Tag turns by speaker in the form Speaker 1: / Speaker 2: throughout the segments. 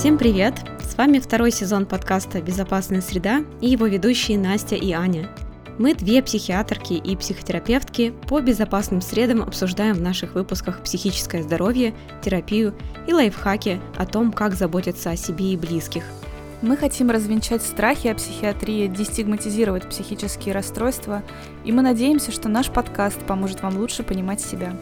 Speaker 1: Всем привет! С вами второй сезон подкаста «Безопасная среда» и его ведущие Настя и Аня. Мы две психиатрки и психотерапевтки по безопасным средам обсуждаем в наших выпусках психическое здоровье, терапию и лайфхаки о том, как заботиться о себе и близких.
Speaker 2: Мы хотим развенчать страхи о психиатрии, дестигматизировать психические расстройства, и мы надеемся, что наш подкаст поможет вам лучше понимать себя.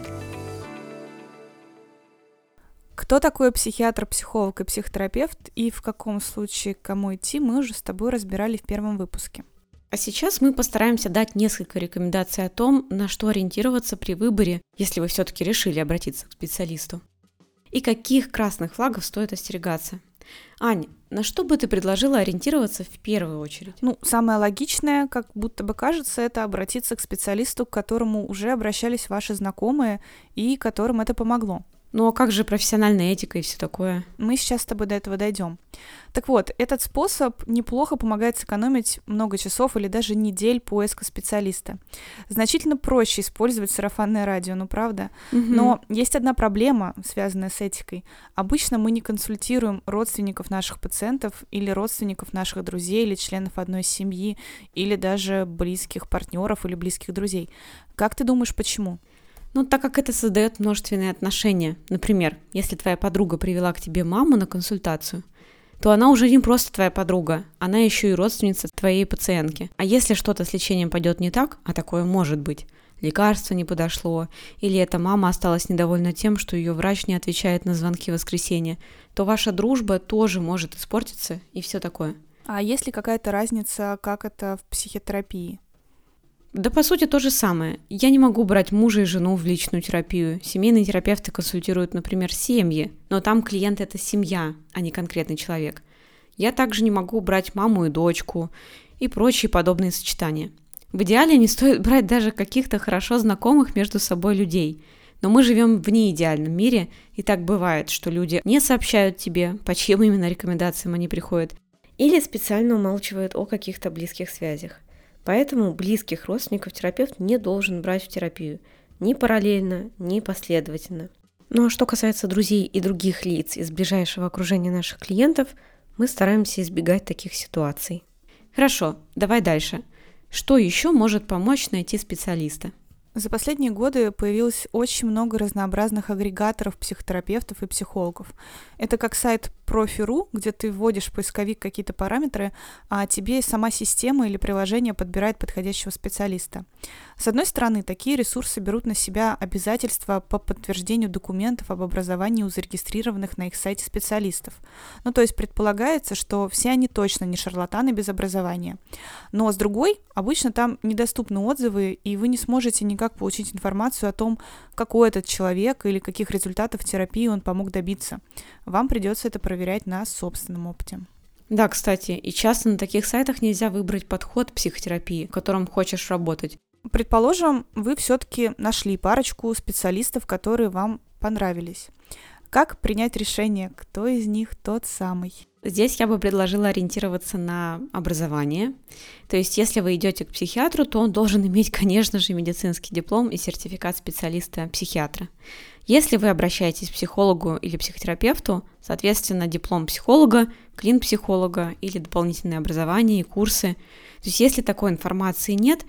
Speaker 2: Кто такой психиатр, психолог и психотерапевт, и в каком случае к кому идти, мы уже с тобой разбирали в первом выпуске.
Speaker 1: А сейчас мы постараемся дать несколько рекомендаций о том, на что ориентироваться при выборе, если вы все-таки решили обратиться к специалисту. И каких красных флагов стоит остерегаться. Ань, на что бы ты предложила ориентироваться в первую очередь?
Speaker 2: Ну, самое логичное, как будто бы кажется, это обратиться к специалисту, к которому уже обращались ваши знакомые и которым это помогло.
Speaker 1: Ну а как же профессиональная этика и все такое?
Speaker 2: Мы сейчас с тобой до этого дойдем. Так вот, этот способ неплохо помогает сэкономить много часов или даже недель поиска специалиста. Значительно проще использовать сарафанное радио, ну правда? Угу. Но есть одна проблема, связанная с этикой. Обычно мы не консультируем родственников наших пациентов или родственников наших друзей или членов одной семьи или даже близких партнеров или близких друзей. Как ты думаешь, почему?
Speaker 1: Ну, так как это создает множественные отношения. Например, если твоя подруга привела к тебе маму на консультацию, то она уже не просто твоя подруга, она еще и родственница твоей пациентки. А если что-то с лечением пойдет не так, а такое может быть, лекарство не подошло, или эта мама осталась недовольна тем, что ее врач не отвечает на звонки в воскресенье, то ваша дружба тоже может испортиться и все такое.
Speaker 2: А есть ли какая-то разница, как это в психотерапии?
Speaker 1: Да, по сути, то же самое. Я не могу брать мужа и жену в личную терапию. Семейные терапевты консультируют, например, семьи, но там клиент – это семья, а не конкретный человек. Я также не могу брать маму и дочку и прочие подобные сочетания. В идеале не стоит брать даже каких-то хорошо знакомых между собой людей. Но мы живем в неидеальном мире, и так бывает, что люди не сообщают тебе, по чьим именно рекомендациям они приходят, или специально умалчивают о каких-то близких связях. Поэтому близких родственников терапевт не должен брать в терапию ни параллельно, ни последовательно. Ну а что касается друзей и других лиц из ближайшего окружения наших клиентов, мы стараемся избегать таких ситуаций. Хорошо, давай дальше. Что еще может помочь найти специалиста?
Speaker 2: За последние годы появилось очень много разнообразных агрегаторов психотерапевтов и психологов. Это как сайт профи.ру, где ты вводишь в поисковик какие-то параметры, а тебе сама система или приложение подбирает подходящего специалиста. С одной стороны, такие ресурсы берут на себя обязательства по подтверждению документов об образовании у зарегистрированных на их сайте специалистов. Ну, то есть предполагается, что все они точно не шарлатаны без образования. Но с другой, обычно там недоступны отзывы, и вы не сможете никак получить информацию о том, какой этот человек или каких результатов терапии он помог добиться. Вам придется это проверять на собственном опыте.
Speaker 1: Да, кстати, и часто на таких сайтах нельзя выбрать подход психотерапии, в котором хочешь работать.
Speaker 2: Предположим, вы все-таки нашли парочку специалистов, которые вам понравились. Как принять решение, кто из них тот самый?
Speaker 1: Здесь я бы предложила ориентироваться на образование. То есть, если вы идете к психиатру, то он должен иметь, конечно же, медицинский диплом и сертификат специалиста-психиатра. Если вы обращаетесь к психологу или психотерапевту, соответственно, диплом психолога, клин-психолога или дополнительное образование и курсы. То есть, если такой информации нет,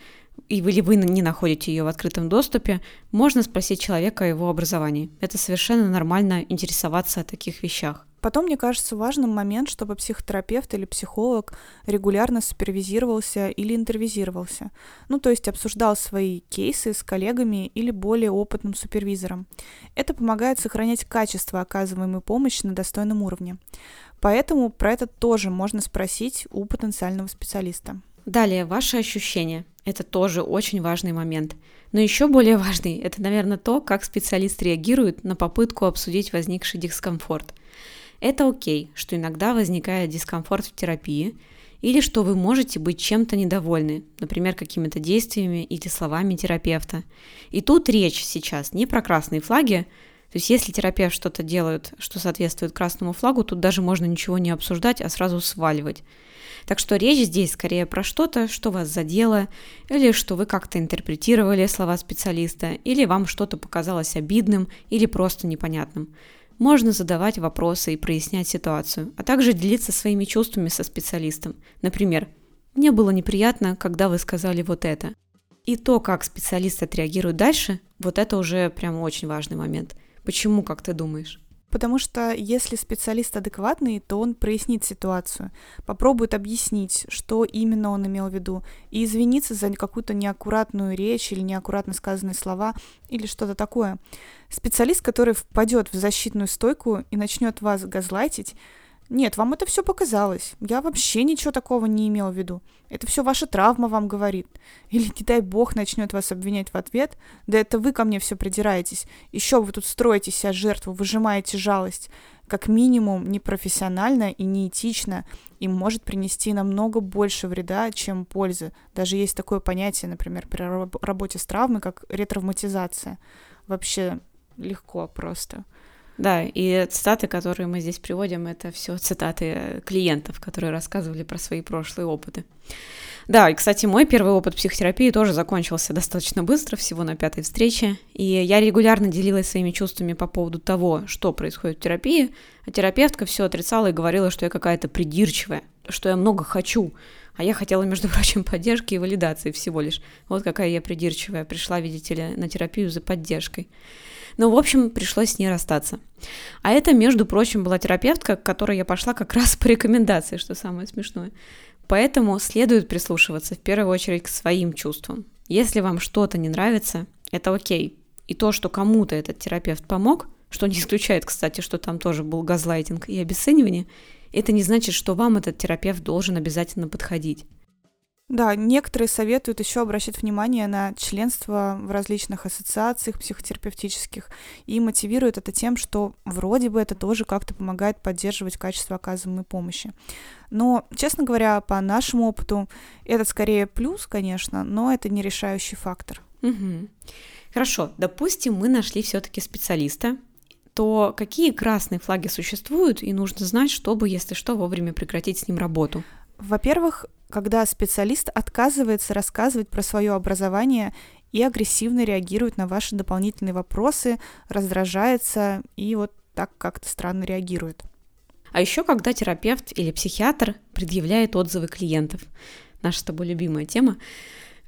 Speaker 1: или вы не находите ее в открытом доступе, можно спросить человека о его образовании. Это совершенно нормально интересоваться о таких вещах.
Speaker 2: Потом, мне кажется, важным момент, чтобы психотерапевт или психолог регулярно супервизировался или интервизировался. Ну, то есть обсуждал свои кейсы с коллегами или более опытным супервизором. Это помогает сохранять качество оказываемой помощи на достойном уровне. Поэтому про это тоже можно спросить у потенциального специалиста.
Speaker 1: Далее, ваши ощущения. Это тоже очень важный момент. Но еще более важный – это, наверное, то, как специалист реагирует на попытку обсудить возникший дискомфорт. Это окей, что иногда возникает дискомфорт в терапии, или что вы можете быть чем-то недовольны, например, какими-то действиями или словами терапевта. И тут речь сейчас не про красные флаги, то есть если терапевт что-то делает, что соответствует красному флагу, тут даже можно ничего не обсуждать, а сразу сваливать. Так что речь здесь скорее про что-то, что вас задело, или что вы как-то интерпретировали слова специалиста, или вам что-то показалось обидным или просто непонятным. Можно задавать вопросы и прояснять ситуацию, а также делиться своими чувствами со специалистом. Например, «Мне было неприятно, когда вы сказали вот это». И то, как специалист отреагирует дальше, вот это уже прям очень важный момент. Почему, как ты думаешь?
Speaker 2: Потому что если специалист адекватный, то он прояснит ситуацию, попробует объяснить, что именно он имел в виду, и извиниться за какую-то неаккуратную речь или неаккуратно сказанные слова или что-то такое. Специалист, который впадет в защитную стойку и начнет вас газлайтить, нет, вам это все показалось. Я вообще ничего такого не имел в виду. Это все ваша травма вам говорит. Или, не дай бог, начнет вас обвинять в ответ. Да это вы ко мне все придираетесь. Еще вы тут строите себя жертву, выжимаете жалость. Как минимум, непрофессионально и неэтично и может принести намного больше вреда, чем пользы. Даже есть такое понятие, например, при работе с травмой, как ретравматизация. Вообще легко просто.
Speaker 1: Да, и цитаты, которые мы здесь приводим, это все цитаты клиентов, которые рассказывали про свои прошлые опыты. Да, и, кстати, мой первый опыт психотерапии тоже закончился достаточно быстро, всего на пятой встрече, и я регулярно делилась своими чувствами по поводу того, что происходит в терапии, а терапевтка все отрицала и говорила, что я какая-то придирчивая, что я много хочу, а я хотела, между прочим, поддержки и валидации всего лишь. Вот какая я придирчивая, пришла, видите ли, на терапию за поддержкой. Ну, в общем, пришлось с ней расстаться. А это, между прочим, была терапевтка, к которой я пошла как раз по рекомендации, что самое смешное. Поэтому следует прислушиваться в первую очередь к своим чувствам. Если вам что-то не нравится, это окей. И то, что кому-то этот терапевт помог, что не исключает, кстати, что там тоже был газлайтинг и обесценивание, это не значит, что вам этот терапевт должен обязательно подходить.
Speaker 2: Да, некоторые советуют еще обращать внимание на членство в различных ассоциациях психотерапевтических и мотивируют это тем, что вроде бы это тоже как-то помогает поддерживать качество оказываемой помощи. Но, честно говоря, по нашему опыту, это скорее плюс, конечно, но это не решающий фактор.
Speaker 1: Угу. Хорошо, допустим, мы нашли все-таки специалиста, то какие красные флаги существуют, и нужно знать, чтобы, если что, вовремя прекратить с ним работу?
Speaker 2: Во-первых, когда специалист отказывается рассказывать про свое образование и агрессивно реагирует на ваши дополнительные вопросы, раздражается и вот так как-то странно реагирует.
Speaker 1: А еще когда терапевт или психиатр предъявляет отзывы клиентов. Наша с тобой любимая тема.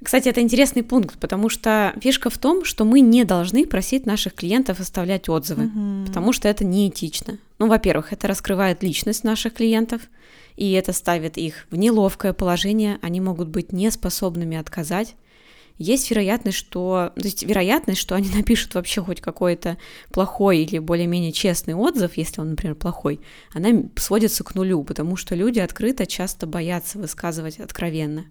Speaker 1: Кстати, это интересный пункт, потому что фишка в том, что мы не должны просить наших клиентов оставлять отзывы, угу. потому что это неэтично. Ну, во-первых, это раскрывает личность наших клиентов, и это ставит их в неловкое положение, они могут быть неспособными отказать. Есть вероятность, что, то есть вероятность, что они напишут вообще хоть какой-то плохой или более-менее честный отзыв, если он, например, плохой, она сводится к нулю, потому что люди открыто часто боятся высказывать откровенно.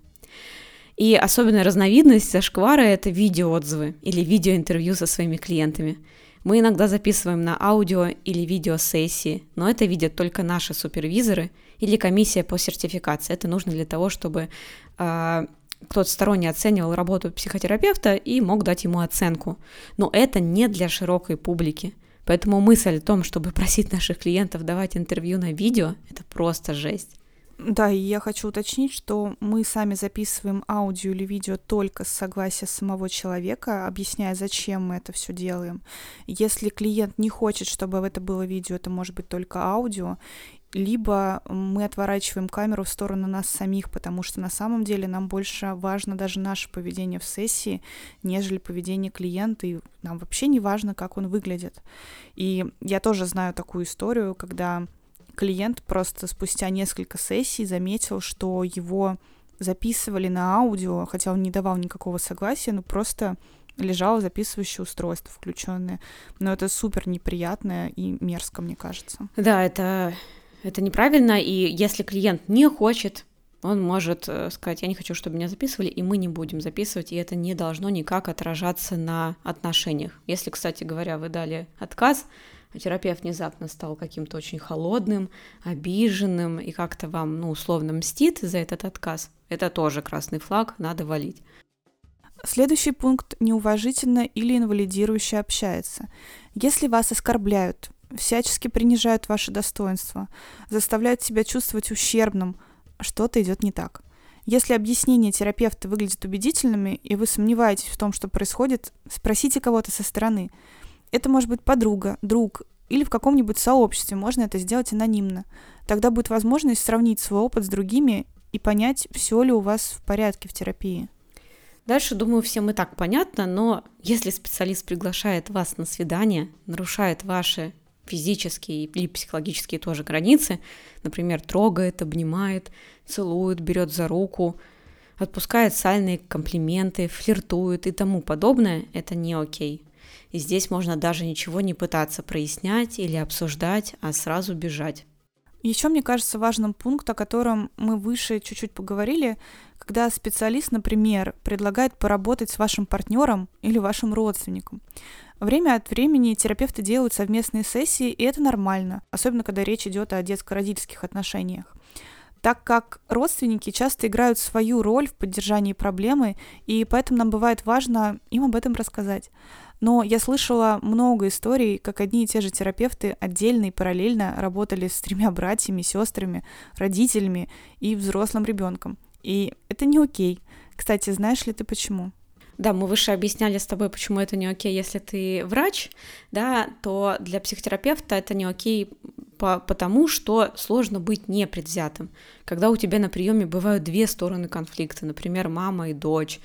Speaker 1: И особенная разновидность зашквара — это видеоотзывы или видеоинтервью со своими клиентами. Мы иногда записываем на аудио или видео сессии, но это видят только наши супервизоры или комиссия по сертификации. Это нужно для того, чтобы э, кто-то сторонне оценивал работу психотерапевта и мог дать ему оценку. Но это не для широкой публики. Поэтому мысль о том, чтобы просить наших клиентов давать интервью на видео, это просто жесть.
Speaker 2: Да, и я хочу уточнить, что мы сами записываем аудио или видео только с согласия самого человека, объясняя, зачем мы это все делаем. Если клиент не хочет, чтобы это было видео, это может быть только аудио, либо мы отворачиваем камеру в сторону нас самих, потому что на самом деле нам больше важно даже наше поведение в сессии, нежели поведение клиента, и нам вообще не важно, как он выглядит. И я тоже знаю такую историю, когда клиент просто спустя несколько сессий заметил, что его записывали на аудио, хотя он не давал никакого согласия, но просто лежало записывающее устройство включенное. Но это супер неприятно и мерзко, мне кажется.
Speaker 1: Да, это, это неправильно, и если клиент не хочет, он может э, сказать, я не хочу, чтобы меня записывали, и мы не будем записывать, и это не должно никак отражаться на отношениях. Если, кстати говоря, вы дали отказ, терапевт внезапно стал каким-то очень холодным, обиженным и как-то вам, ну, условно мстит за этот отказ, это тоже красный флаг, надо валить.
Speaker 2: Следующий пункт – неуважительно или инвалидирующе общается. Если вас оскорбляют, всячески принижают ваше достоинство, заставляют себя чувствовать ущербным, что-то идет не так. Если объяснения терапевта выглядят убедительными, и вы сомневаетесь в том, что происходит, спросите кого-то со стороны – это может быть подруга, друг или в каком-нибудь сообществе, можно это сделать анонимно. Тогда будет возможность сравнить свой опыт с другими и понять, все ли у вас в порядке в терапии.
Speaker 1: Дальше, думаю, всем и так понятно, но если специалист приглашает вас на свидание, нарушает ваши физические или психологические тоже границы, например, трогает, обнимает, целует, берет за руку, отпускает сальные комплименты, флиртует и тому подобное, это не окей. И здесь можно даже ничего не пытаться прояснять или обсуждать, а сразу бежать.
Speaker 2: Еще мне кажется важным пункт, о котором мы выше чуть-чуть поговорили, когда специалист, например, предлагает поработать с вашим партнером или вашим родственником. Время от времени терапевты делают совместные сессии, и это нормально, особенно когда речь идет о детско-родительских отношениях так как родственники часто играют свою роль в поддержании проблемы, и поэтому нам бывает важно им об этом рассказать. Но я слышала много историй, как одни и те же терапевты отдельно и параллельно работали с тремя братьями, сестрами, родителями и взрослым ребенком. И это не окей. Кстати, знаешь ли ты почему?
Speaker 1: Да, мы выше объясняли с тобой, почему это не окей, если ты врач, да, то для психотерапевта это не окей по потому, что сложно быть непредвзятым. Когда у тебя на приеме бывают две стороны конфликта, например, мама и дочь,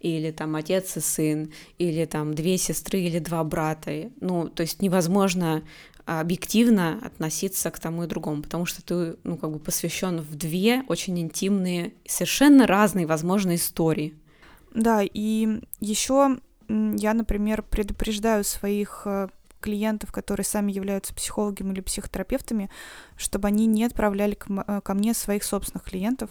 Speaker 1: или там отец и сын, или там две сестры или два брата. Ну, то есть невозможно объективно относиться к тому и другому, потому что ты, ну, как бы посвящен в две очень интимные, совершенно разные, возможно, истории.
Speaker 2: Да, и еще я, например, предупреждаю своих э, клиентов, которые сами являются психологами или психотерапевтами, чтобы они не отправляли э, ко мне своих собственных клиентов,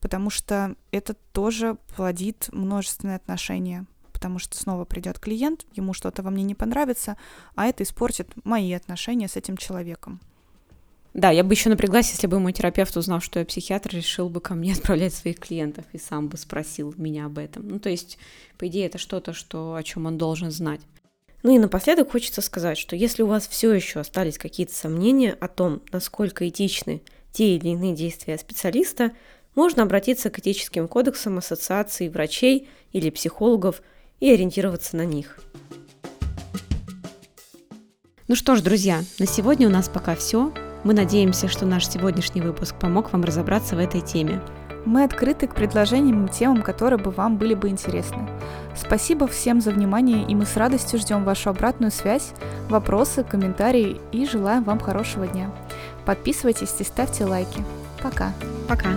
Speaker 2: потому что это тоже плодит множественные отношения потому что снова придет клиент, ему что-то во мне не понравится, а это испортит мои отношения с этим человеком.
Speaker 1: Да, я бы еще напряглась, если бы мой терапевт, узнал, что я психиатр, решил бы ко мне отправлять своих клиентов и сам бы спросил меня об этом. Ну, то есть, по идее, это что-то, что, о чем он должен знать. Ну и напоследок хочется сказать, что если у вас все еще остались какие-то сомнения о том, насколько этичны те или иные действия специалиста, можно обратиться к этическим кодексам ассоциаций врачей или психологов и ориентироваться на них. Ну что ж, друзья, на сегодня у нас пока все. Мы надеемся, что наш сегодняшний выпуск помог вам разобраться в этой теме.
Speaker 2: Мы открыты к предложениям и темам, которые бы вам были бы интересны. Спасибо всем за внимание, и мы с радостью ждем вашу обратную связь, вопросы, комментарии и желаем вам хорошего дня. Подписывайтесь и ставьте лайки. Пока.
Speaker 1: Пока.